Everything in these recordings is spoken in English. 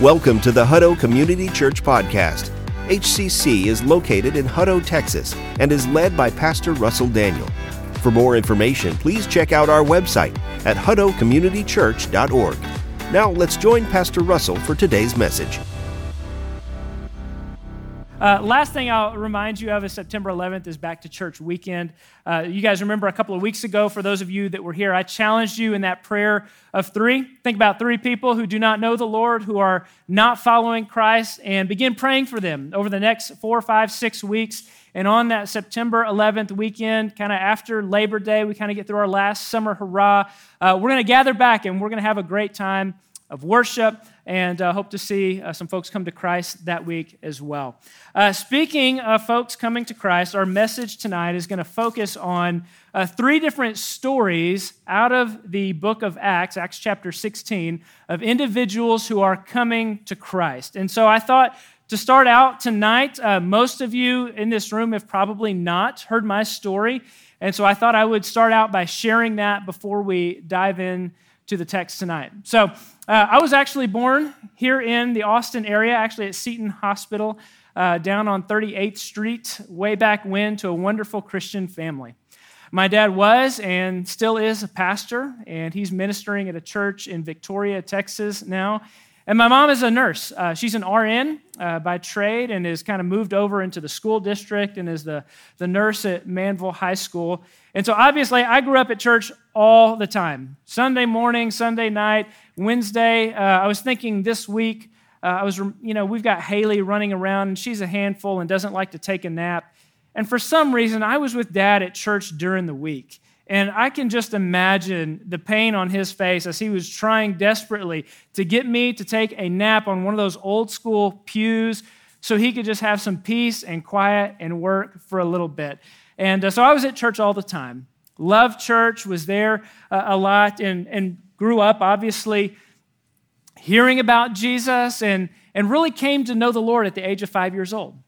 Welcome to the Hutto Community Church Podcast. HCC is located in Hutto, Texas, and is led by Pastor Russell Daniel. For more information, please check out our website at huttocommunitychurch.org. Now, let's join Pastor Russell for today's message. Uh, last thing I'll remind you of is September 11th is Back to Church weekend. Uh, you guys remember a couple of weeks ago, for those of you that were here, I challenged you in that prayer of three. Think about three people who do not know the Lord, who are not following Christ, and begin praying for them over the next four, five, six weeks. And on that September 11th weekend, kind of after Labor Day, we kind of get through our last summer hurrah. Uh, we're going to gather back and we're going to have a great time of worship and uh, hope to see uh, some folks come to Christ that week as well. Uh, speaking of folks coming to Christ, our message tonight is going to focus on uh, three different stories out of the book of Acts, Acts chapter 16, of individuals who are coming to Christ. And so I thought to start out tonight, uh, most of you in this room have probably not heard my story. And so I thought I would start out by sharing that before we dive in to the text tonight. So, uh, I was actually born here in the Austin area, actually at Seton Hospital, uh, down on 38th Street, way back when, to a wonderful Christian family. My dad was and still is a pastor, and he's ministering at a church in Victoria, Texas now. And my mom is a nurse. Uh, she's an RN uh, by trade and is kind of moved over into the school district and is the, the nurse at Manville High School. And so obviously, I grew up at church all the time Sunday morning, Sunday night, Wednesday. Uh, I was thinking this week, uh, I was, you know, we've got Haley running around and she's a handful and doesn't like to take a nap. And for some reason, I was with dad at church during the week. And I can just imagine the pain on his face as he was trying desperately to get me to take a nap on one of those old school pews so he could just have some peace and quiet and work for a little bit. And uh, so I was at church all the time. Loved church, was there uh, a lot, and, and grew up, obviously, hearing about Jesus and, and really came to know the Lord at the age of five years old.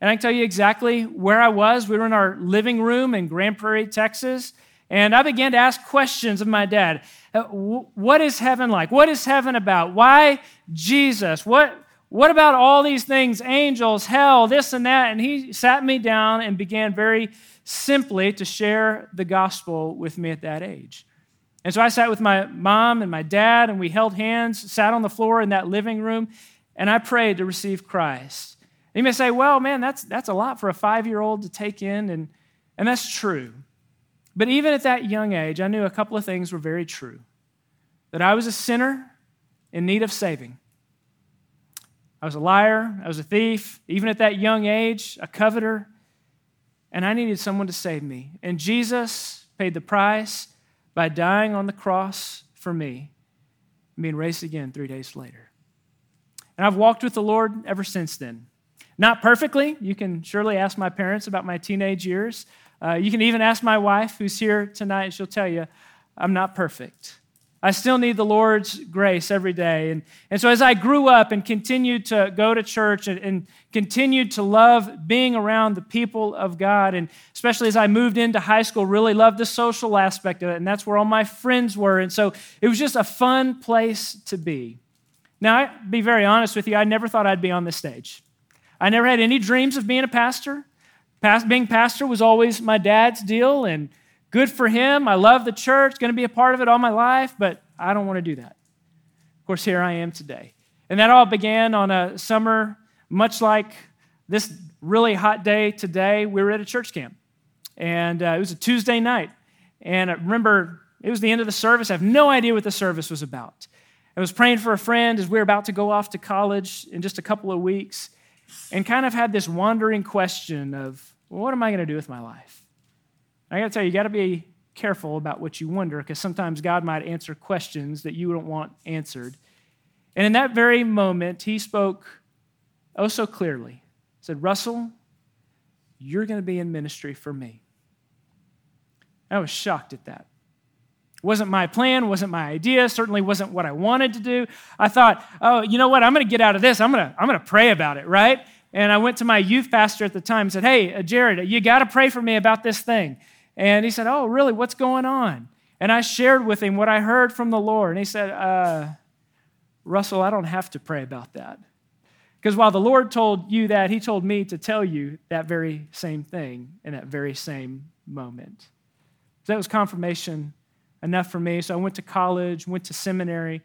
And I can tell you exactly where I was. We were in our living room in Grand Prairie, Texas. And I began to ask questions of my dad. Uh, what is heaven like? What is heaven about? Why Jesus? What, what about all these things, angels, hell, this and that? And he sat me down and began very simply to share the gospel with me at that age. And so I sat with my mom and my dad, and we held hands, sat on the floor in that living room, and I prayed to receive Christ. And you may say, well, man, that's, that's a lot for a five year old to take in, and, and that's true. But even at that young age, I knew a couple of things were very true that I was a sinner in need of saving. I was a liar, I was a thief, even at that young age, a coveter, and I needed someone to save me. And Jesus paid the price by dying on the cross for me and being raised again three days later. And I've walked with the Lord ever since then. Not perfectly. You can surely ask my parents about my teenage years. Uh, you can even ask my wife, who's here tonight, she'll tell you, I'm not perfect. I still need the Lord's grace every day. And, and so, as I grew up and continued to go to church and, and, continued to love being around the people of God, and especially as I moved into high school, really loved the social aspect of it. And that's where all my friends were. And so, it was just a fun place to be. Now, I'll be very honest with you, I never thought I'd be on this stage. I never had any dreams of being a pastor. Past, being pastor was always my dad's deal, and good for him. I love the church, going to be a part of it all my life, but I don't want to do that. Of course, here I am today. And that all began on a summer, much like this really hot day today. We were at a church camp, and uh, it was a Tuesday night. And I remember it was the end of the service. I have no idea what the service was about. I was praying for a friend as we were about to go off to college in just a couple of weeks and kind of had this wandering question of, well, what am I going to do with my life? I got to tell you, you got to be careful about what you wonder because sometimes God might answer questions that you don't want answered. And in that very moment, he spoke oh so clearly. He said, Russell, you're going to be in ministry for me. I was shocked at that. Wasn't my plan, wasn't my idea, certainly wasn't what I wanted to do. I thought, oh, you know what? I'm going to get out of this. I'm going to, I'm going to pray about it, right? And I went to my youth pastor at the time and said, hey, uh, Jared, you got to pray for me about this thing. And he said, oh, really? What's going on? And I shared with him what I heard from the Lord. And he said, uh, Russell, I don't have to pray about that. Because while the Lord told you that, He told me to tell you that very same thing in that very same moment. So that was confirmation enough for me. So I went to college, went to seminary,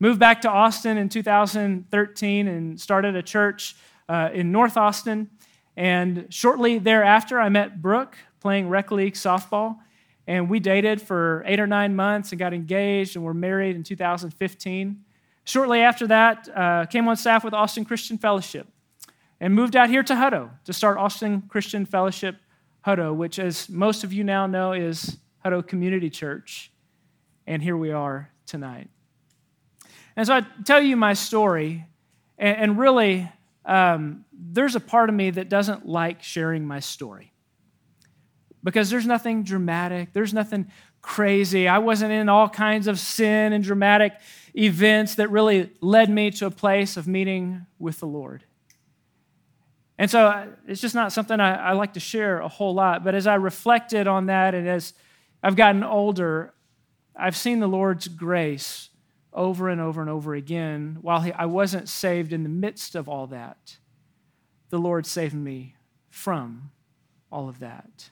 moved back to Austin in 2013 and started a church uh, in North Austin. And shortly thereafter, I met Brooke playing rec league softball. And we dated for eight or nine months and got engaged and were married in 2015. Shortly after that, uh, came on staff with Austin Christian Fellowship and moved out here to Hutto to start Austin Christian Fellowship Hutto, which, as most of you now know, is Hutto Community Church. And here we are tonight. And so I tell you my story, and, and really, um, there's a part of me that doesn't like sharing my story because there's nothing dramatic, there's nothing crazy. I wasn't in all kinds of sin and dramatic events that really led me to a place of meeting with the Lord. And so uh, it's just not something I, I, like to share a whole lot. But as I reflected on that and as I've gotten older, I've seen the Lord's grace over and over and over again. While I wasn't saved in the midst of all that, the Lord saved me from all of that.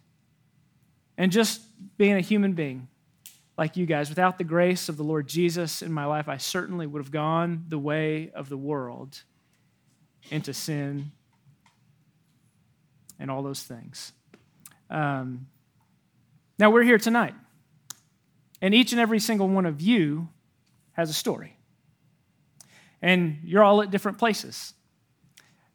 And just being a human being, like you guys. Without the grace of the Lord Jesus in my life, I certainly would have gone the way of the world into sin and all those things. Um, now, we're here tonight, and each and every single one of you has a story. And you're all at different places.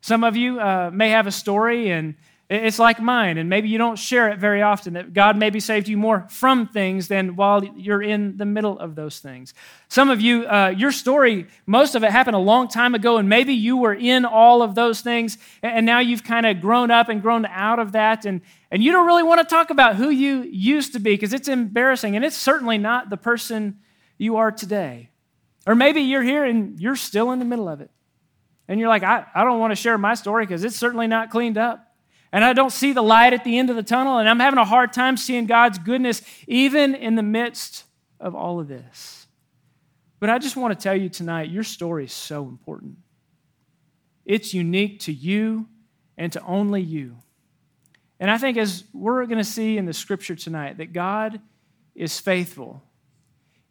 Some of you uh, may have a story, and it's like mine, and maybe you don't share it very often, that God maybe saved you more from things than while you're in the middle of those things. Some of you, uh, your story, most of it happened a long time ago, and maybe you were in all of those things, and now you've kind of grown up and grown out of that, and, and you don't really want to talk about who you used to be because it's embarrassing, and it's certainly not the person you are today. Or maybe you're here and you're still in the middle of it, and you're like, I, I don't want to share my story because it's certainly not cleaned up and I don't see the light at the end of the tunnel, and I'm having a hard time seeing God's goodness even in the midst of all of this. But I just want to tell you tonight your story is so important. It's unique to you and to only you. And I think, as we're going to see in the scripture tonight, that God is faithful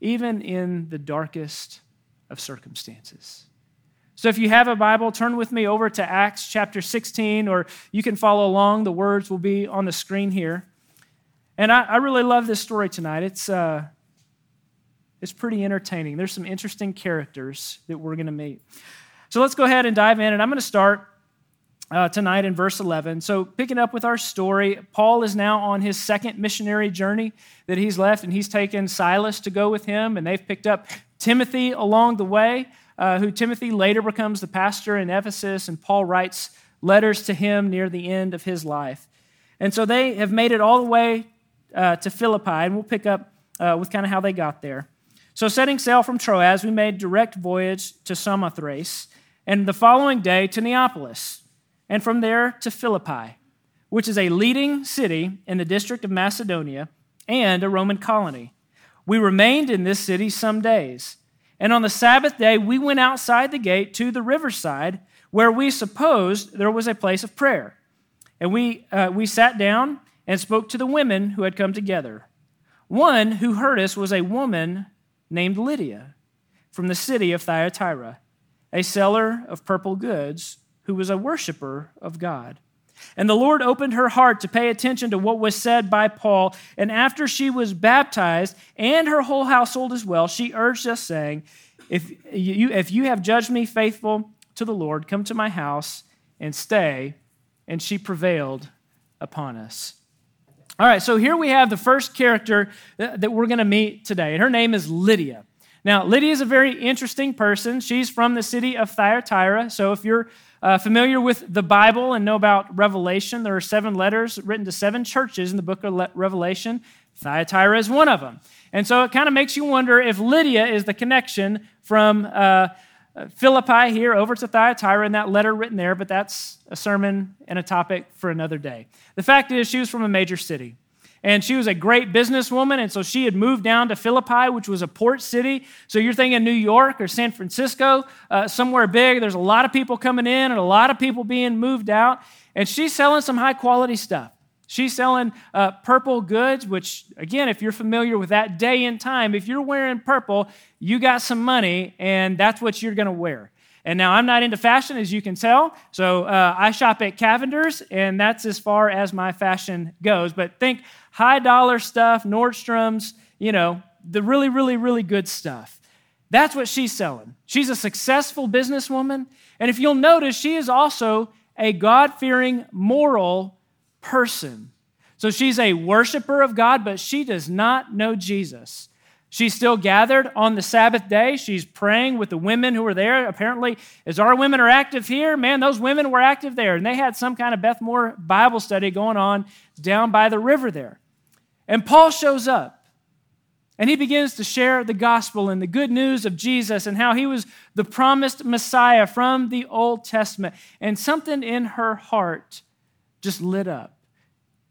even in the darkest of circumstances. So if you have a Bible, turn with me over to Acts chapter 16, or you can follow along. The words will be on the screen here. And I, I really love this story tonight. It's, uh, it's pretty entertaining. There's some interesting characters that we're going to meet. So let's go ahead and dive in, and I'm going to start uh, tonight in verse 11. So, picking up with our story, Paul is now on his second missionary journey that he's left, and he's taken Silas to go with him, and they've picked up Timothy along the way uh, who Timothy later becomes the pastor in Ephesus, and Paul writes letters to him near the end of his life. And so they have made it all the way uh, to Philippi, and we'll pick up uh, with kind of how they got there. So, setting sail from Troas, we made direct voyage to Samothrace, and the following day to Neapolis, and from there to Philippi, which is a leading city in the district of Macedonia and a Roman colony. We remained in this city some days. And on the Sabbath day, we went outside the gate to the riverside where we supposed there was a place of prayer. And we, uh, we sat down and spoke to the women who had come together. One who heard us was a woman named Lydia from the city of Thyatira, a seller of purple goods who was a worshiper of God. And the Lord opened her heart to pay attention to what was said by Paul. And after she was baptized, and her whole household as well, she urged us, saying, If you, if you have judged me faithful to the Lord, come to my house and stay. And she prevailed upon us. All right, so here we have the first character that we're going to meet today, and her name is Lydia. Now, Lydia is a very interesting person. She's from the city of Thyatira. So if you're uh, familiar with the Bible and know about Revelation, there are seven letters written to seven churches in the book of Revelation. Thyatira is one of them. And so it kind of makes you wonder if Lydia is the connection from uh, Philippi here over to Thyatira and that letter written there, but that's a sermon and a topic for another day. The fact is, she was from a major city. And she was a great businesswoman. And so she had moved down to Philippi, which was a port city. So you're thinking New York or San Francisco, uh, somewhere big. There's a lot of people coming in and a lot of people being moved out. And she's selling some high quality stuff. She's selling uh, purple goods, which, again, if you're familiar with that day and time, if you're wearing purple, you got some money, and that's what you're going to wear. And now I'm not into fashion, as you can tell. So uh, I shop at Cavender's, and that's as far as my fashion goes. But think high dollar stuff, Nordstrom's, you know, the really, really, really good stuff. That's what she's selling. She's a successful businesswoman. And if you'll notice, she is also a God fearing, moral person. So she's a worshiper of God, but she does not know Jesus. She's still gathered on the Sabbath day. She's praying with the women who were there. Apparently, as our women are active here, man, those women were active there. And they had some kind of Beth Moore Bible study going on down by the river there. And Paul shows up and he begins to share the gospel and the good news of Jesus and how he was the promised Messiah from the Old Testament. And something in her heart just lit up.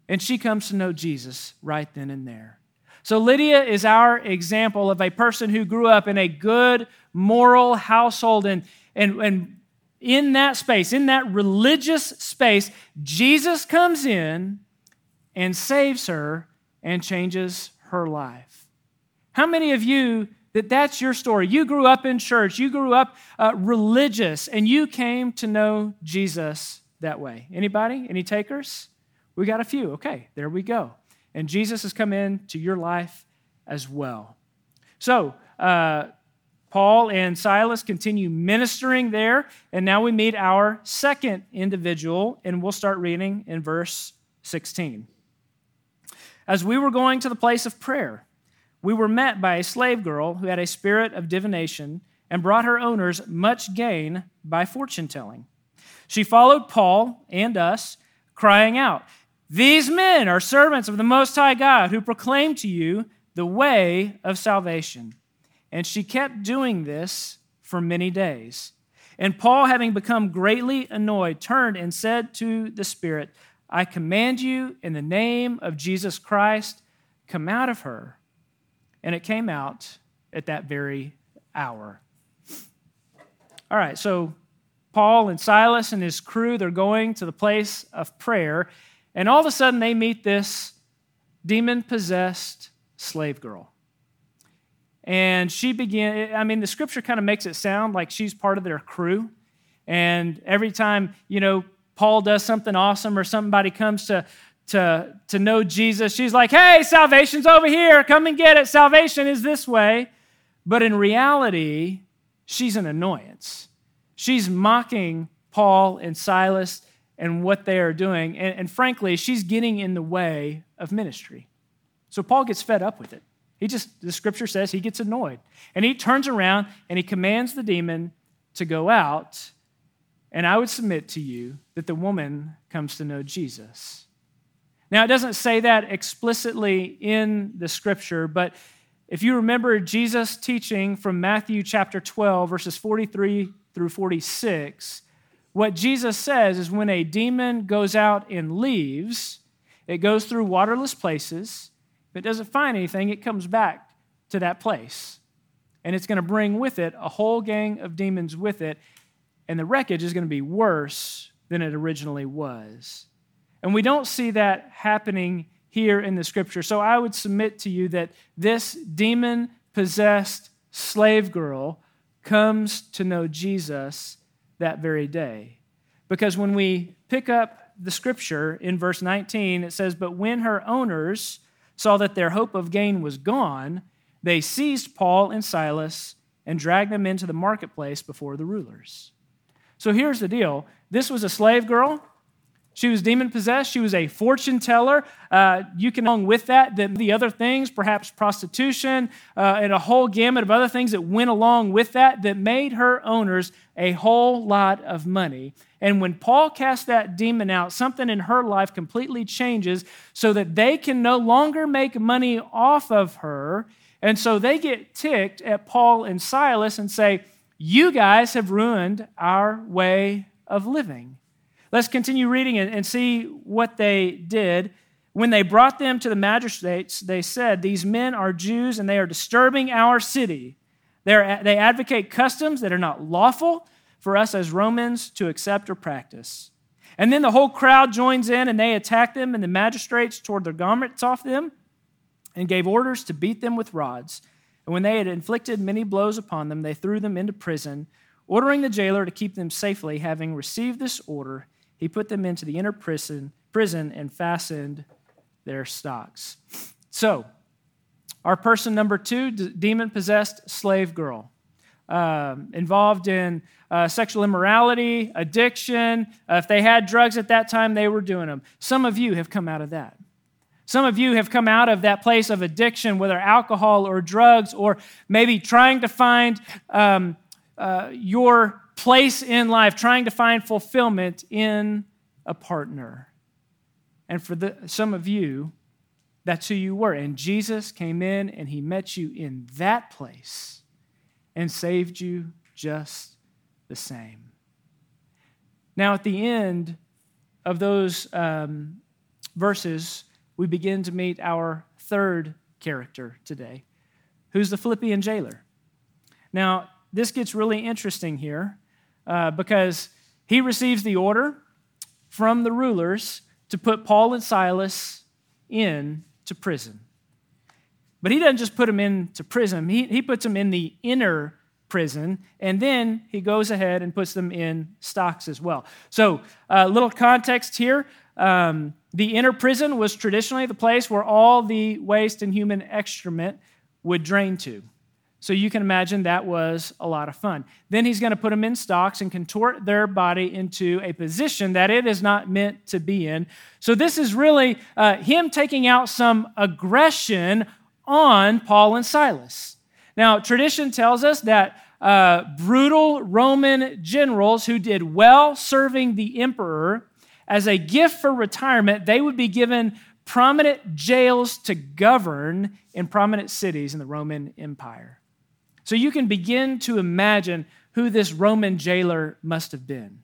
And she comes to know Jesus right then and there. So, Lydia is our example of a person who grew up in a good, moral household. And, and, and in that space, in that religious space, Jesus comes in and saves her and changes her life. How many of you that that's your story? You grew up in church, you grew up uh, religious, and you came to know Jesus that way. Anybody? Any takers? We got a few. Okay, there we go. And Jesus has come into your life as well. So, uh, Paul and Silas continue ministering there, and now we meet our second individual, and we'll start reading in verse 16. As we were going to the place of prayer, we were met by a slave girl who had a spirit of divination and brought her owners much gain by fortune telling. She followed Paul and us, crying out, these men are servants of the Most High God who proclaim to you the way of salvation. And she kept doing this for many days. And Paul, having become greatly annoyed, turned and said to the Spirit, I command you in the name of Jesus Christ, come out of her. And it came out at that very hour. All right, so Paul and Silas and his crew, they're going to the place of prayer. And all of a sudden, they meet this demon possessed slave girl. And she began, I mean, the scripture kind of makes it sound like she's part of their crew. And every time, you know, Paul does something awesome or somebody comes to, to, to know Jesus, she's like, hey, salvation's over here. Come and get it. Salvation is this way. But in reality, she's an annoyance. She's mocking Paul and Silas and what they are doing. And, and, frankly, she's getting in the way of ministry. So Paul gets fed up with it. He just, the scripture says he gets annoyed. And he turns around and he commands the demon to go out. And I would submit to you that the woman comes to know Jesus. Now, it doesn't say that explicitly in the scripture, but if you remember Jesus' teaching from Matthew chapter 12, verses 43 through 46, what Jesus says is when a demon goes out and leaves, it goes through waterless places. If it doesn't find anything, it comes back to that place. And it's going to bring with it a whole gang of demons with it. And the wreckage is going to be worse than it originally was. And we don't see that happening here in the scripture. So I would submit to you that this demon possessed slave girl comes to know Jesus that very day. Because when we pick up the scripture in verse 19, it says, But when her owners saw that their hope of gain was gone, they seized Paul and Silas and dragged them into the marketplace before the rulers. So here's the deal this was a slave girl she was demon possessed. She was a fortune teller. Uh, you can, along with that, the, the other things, perhaps prostitution uh, and a whole gamut of other things that went along with that, that made her owners a whole lot of money. And when Paul casts that demon out, something in her life completely changes so that they can no longer make money off of her. And so they get ticked at Paul and Silas and say, You guys have ruined our way of living. Let's continue reading and see what they did. When they brought them to the magistrates, they said, These men are Jews and they are disturbing our city. They're, they advocate customs that are not lawful for us as Romans to accept or practice. And then the whole crowd joins in and they attack them, and the magistrates tore their garments off them and gave orders to beat them with rods. And when they had inflicted many blows upon them, they threw them into prison, ordering the jailer to keep them safely. Having received this order, he put them into the inner prison, prison and fastened their stocks. So, our person number two, demon possessed slave girl, uh, involved in uh, sexual immorality, addiction. Uh, if they had drugs at that time, they were doing them. Some of you have come out of that. Some of you have come out of that place of addiction, whether alcohol or drugs, or maybe trying to find um, uh, your place in life, trying to find fulfillment in a partner. And for the, some of you, that's who you were. And Jesus came in and he met you in that place and saved you just the same. Now, at the end of those um, verses, we begin to meet our third character today, who's the Philippian jailer. Now, this gets really interesting here uh, because he receives the order from the rulers to put Paul and Silas in to prison. But he doesn't just put them into prison, he, he puts them in the inner prison, and then he goes ahead and puts them in stocks as well. So, a uh, little context here. Um, the inner prison was traditionally the place where all the waste and human excrement would drain to. So you can imagine that was a lot of fun. Then he's going to put them in stocks and contort their body into a position that it is not meant to be in. So this is really uh, him taking out some aggression on Paul and Silas. Now, tradition tells us that uh, brutal Roman generals who did well serving the emperor, as a gift for retirement, they would be given prominent jails to govern in prominent cities in the Roman Empire. So you can begin to imagine who this Roman jailer must have been.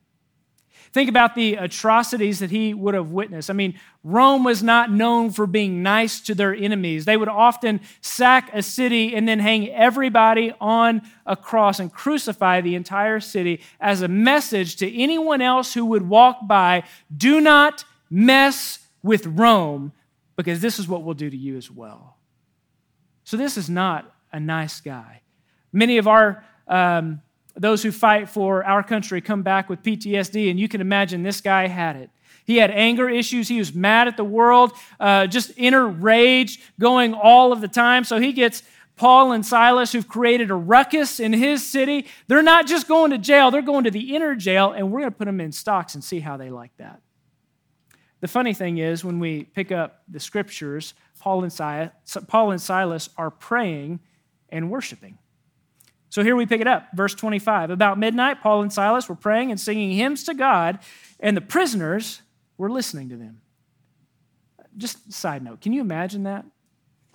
Think about the atrocities that he would have witnessed. I mean, Rome was not known for being nice to their enemies. They would often sack a city and then hang everybody on a cross and crucify the entire city as a message to anyone else who would walk by do not mess with Rome because this is what we'll do to you as well. So, this is not a nice guy. Many of our um, those who fight for our country come back with PTSD, and you can imagine this guy had it. He had anger issues. He was mad at the world, uh, just inner rage going all of the time. So he gets Paul and Silas, who've created a ruckus in his city. They're not just going to jail, they're going to the inner jail, and we're going to put them in stocks and see how they like that. The funny thing is, when we pick up the scriptures, Paul and Silas, Paul and Silas are praying and worshiping. So here we pick it up, verse 25. About midnight, Paul and Silas were praying and singing hymns to God, and the prisoners were listening to them. Just side note, can you imagine that?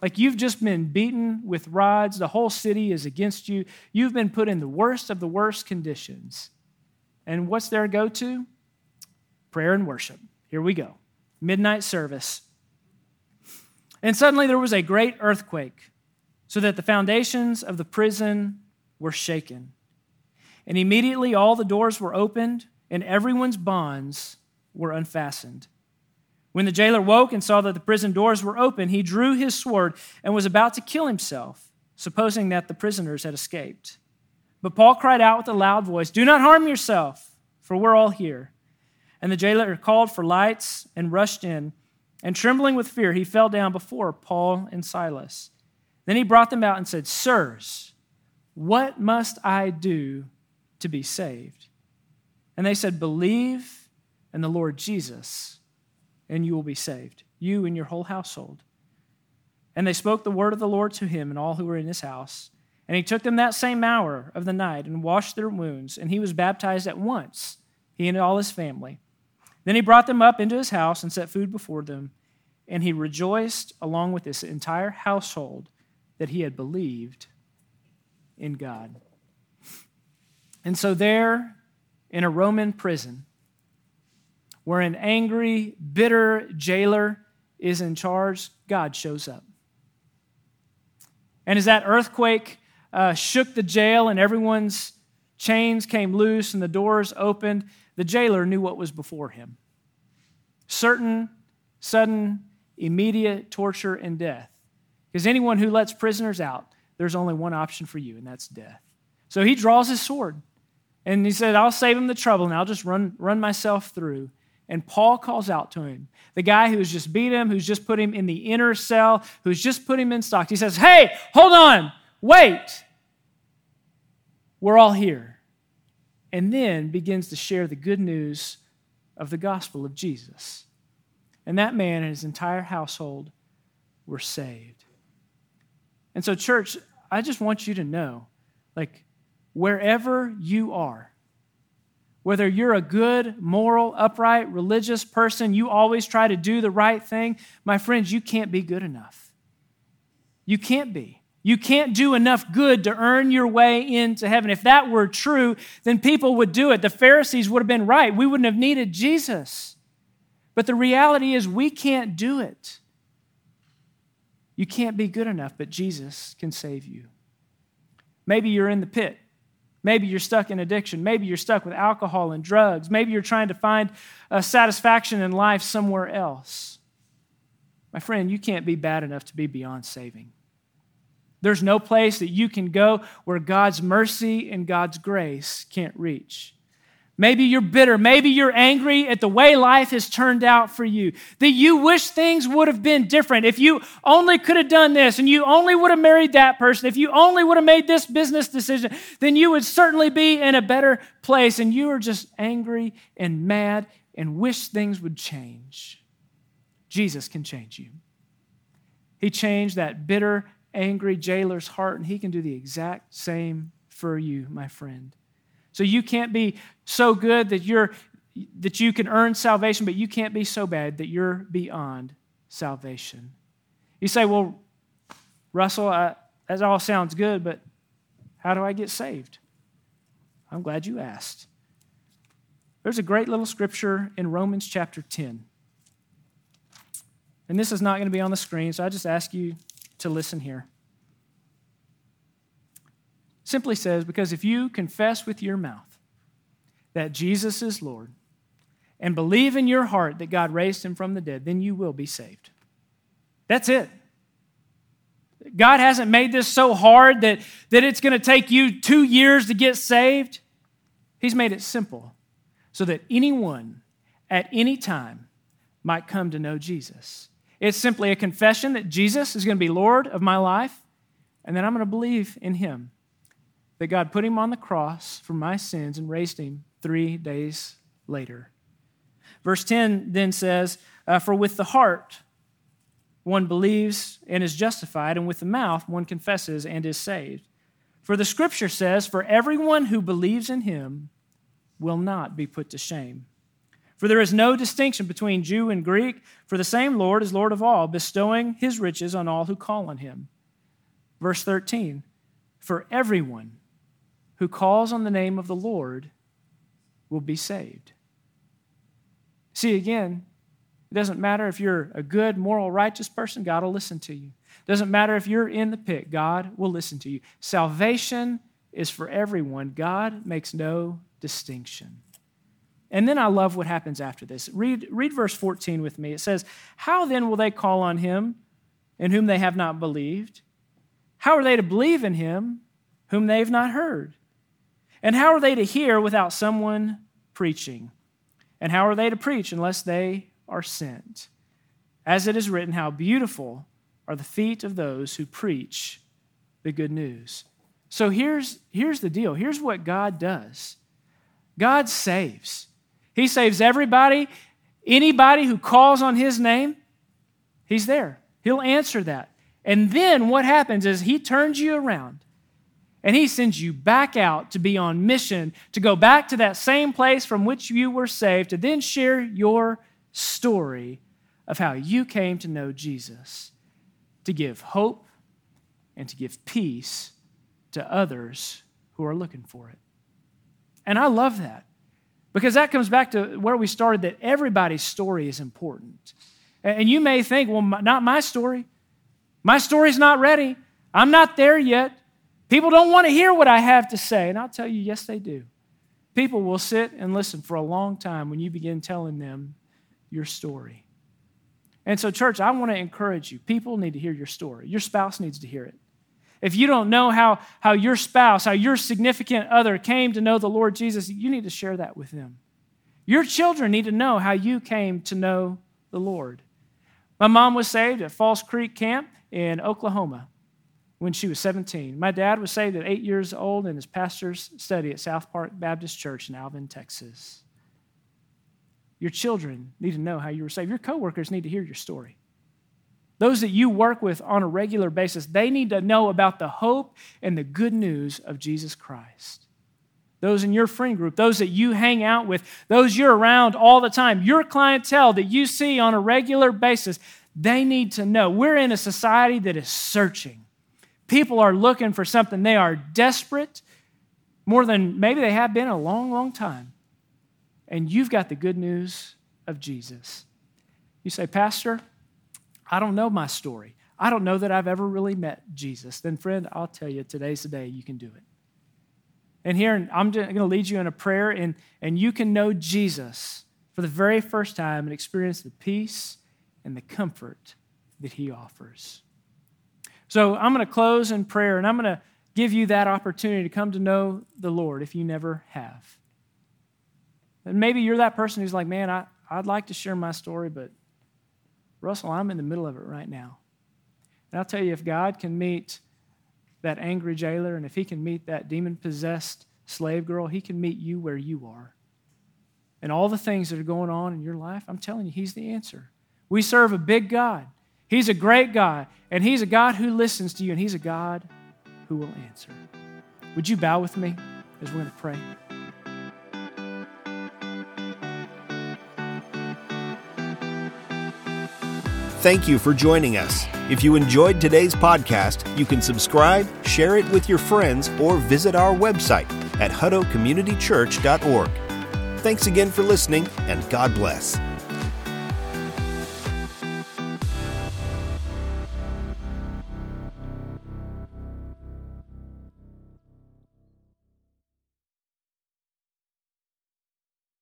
Like you've just been beaten with rods, the whole city is against you, you've been put in the worst of the worst conditions. And what's their go to? Prayer and worship. Here we go. Midnight service. And suddenly there was a great earthquake, so that the foundations of the prison were shaken. And immediately all the doors were opened and everyone's bonds were unfastened. When the jailer woke and saw that the prison doors were open, he drew his sword and was about to kill himself, supposing that the prisoners had escaped. But Paul cried out with a loud voice, Do not harm yourself, for we're all here. And the jailer called for lights and rushed in. And trembling with fear, he fell down before Paul and Silas. Then he brought them out and said, Sirs, what must I do to be saved? And they said, Believe in the Lord Jesus, and you will be saved, you and your whole household. And they spoke the word of the Lord to him and all who were in his house. And he took them that same hour of the night and washed their wounds, and he was baptized at once, he and all his family. Then he brought them up into his house and set food before them, and he rejoiced along with his entire household that he had believed in God. And so, there in a Roman prison, where an angry, bitter jailer is in charge, God shows up. And as that earthquake uh, shook the jail and everyone's chains came loose and the doors opened, the jailer knew what was before him certain, sudden, immediate torture and death. Because anyone who lets prisoners out, there's only one option for you, and that's death. So he draws his sword and he said, I'll save him the trouble and I'll just run, run myself through. And Paul calls out to him, the guy who's just beat him, who's just put him in the inner cell, who's just put him in stocks. He says, Hey, hold on, wait. We're all here. And then begins to share the good news of the gospel of Jesus. And that man and his entire household were saved. And so, church, I just want you to know like, wherever you are, whether you're a good, moral, upright, religious person, you always try to do the right thing, my friends, you can't be good enough. You can't be. You can't do enough good to earn your way into heaven. If that were true, then people would do it. The Pharisees would have been right. We wouldn't have needed Jesus. But the reality is, we can't do it. You can't be good enough, but Jesus can save you. Maybe you're in the pit. Maybe you're stuck in addiction. Maybe you're stuck with alcohol and drugs. Maybe you're trying to find satisfaction in life somewhere else. My friend, you can't be bad enough to be beyond saving. There's no place that you can go where God's mercy and God's grace can't reach. Maybe you're bitter. Maybe you're angry at the way life has turned out for you. That you wish things would have been different. If you only could have done this and you only would have married that person, if you only would have made this business decision, then you would certainly be in a better place. And you are just angry and mad and wish things would change. Jesus can change you. He changed that bitter, angry jailer's heart, and he can do the exact same for you, my friend. So you can't be so good that you're that you can earn salvation, but you can't be so bad that you're beyond salvation. You say, "Well, Russell, I, that all sounds good, but how do I get saved?" I'm glad you asked. There's a great little scripture in Romans chapter 10. And this is not going to be on the screen, so I just ask you to listen here simply says, Because if you confess with your mouth that Jesus is Lord and believe in your heart that God raised him from the dead, then you will be saved. That's it. God hasn't made this so hard that, that it's going to take you two years to get saved. He's made it simple so that anyone at any time might come to know Jesus. It's simply a confession that Jesus is going to be Lord of my life, and then I'm going to believe in him that God put him on the cross for my sins and raised him three days later. Verse 10 then says, uh, For with the heart one believes and is justified, and with the mouth one confesses and is saved. For the scripture says, For everyone who believes in him will not be put to shame. For there is no distinction between Jew and Greek, for the same Lord is Lord of all, bestowing his riches on all who call on him. Verse 13 For everyone who calls on the name of the Lord will be saved. See, again, it doesn't matter if you're a good, moral, righteous person, God will listen to you. It doesn't matter if you're in the pit, God will listen to you. Salvation is for everyone, God makes no distinction. And then I love what happens after this. Read, read verse 14 with me. It says, How then will they call on him in whom they have not believed? How are they to believe in him whom they have not heard? And how are they to hear without someone preaching? And how are they to preach unless they are sent? As it is written, how beautiful are the feet of those who preach the good news. So here's, here's the deal. Here's what God does God saves. He saves everybody, anybody who calls on His name, He's there. He'll answer that. And then what happens is He turns you around and he sends you back out to be on mission, to go back to that same place from which you were saved, to then share your story of how you came to know Jesus, to give hope and to give peace to others who are looking for it. And I love that because that comes back to where we started that everybody's story is important. And you may think, well, not my story. My story's not ready. I'm not there yet. People don't want to hear what I have to say. And I'll tell you, yes, they do. People will sit and listen for a long time when you begin telling them your story. And so, church, I want to encourage you. People need to hear your story. Your spouse needs to hear it. If you don't know how, how your spouse, how your significant other came to know the Lord Jesus, you need to share that with them. Your children need to know how you came to know the Lord. My mom was saved at Falls Creek Camp in Oklahoma when she was 17. My dad was saved at eight years old in his pastor's study at South Park Baptist Church in Alvin, Texas. Your children need to know how you were saved. Your coworkers need to hear your story. Those that you work with on a regular basis, they need to know about the hope and the good news of Jesus Christ. Those in your friend group, those that you hang out with, those you're around all the time, your clientele that you see on a regular basis, they need to know. We're in a society that is searching. People are looking for something. They are desperate more than maybe they have been a long, long time. And you've got the good news of Jesus. You say, Pastor, I don't know my story. I don't know that I've ever really met Jesus. Then, friend, I'll tell you, today's the day you can do it. And here, I'm going to lead you in a prayer, and, and you can know Jesus for the very first time and experience the peace and the comfort that he offers. So, I'm going to close in prayer, and I'm going to give you that opportunity to come to know the Lord if you never have. And maybe you're that person who's like, man, I, I'd like to share my story, but Russell, I'm in the middle of it right now. And I'll tell you, if God can meet that angry jailer and if he can meet that demon possessed slave girl, he can meet you where you are. And all the things that are going on in your life, I'm telling you, he's the answer. We serve a big God. He's a great God, and he's a God who listens to you, and he's a God who will answer. Would you bow with me as we're going to pray? Thank you for joining us. If you enjoyed today's podcast, you can subscribe, share it with your friends, or visit our website at huttocommunitychurch.org. Thanks again for listening, and God bless.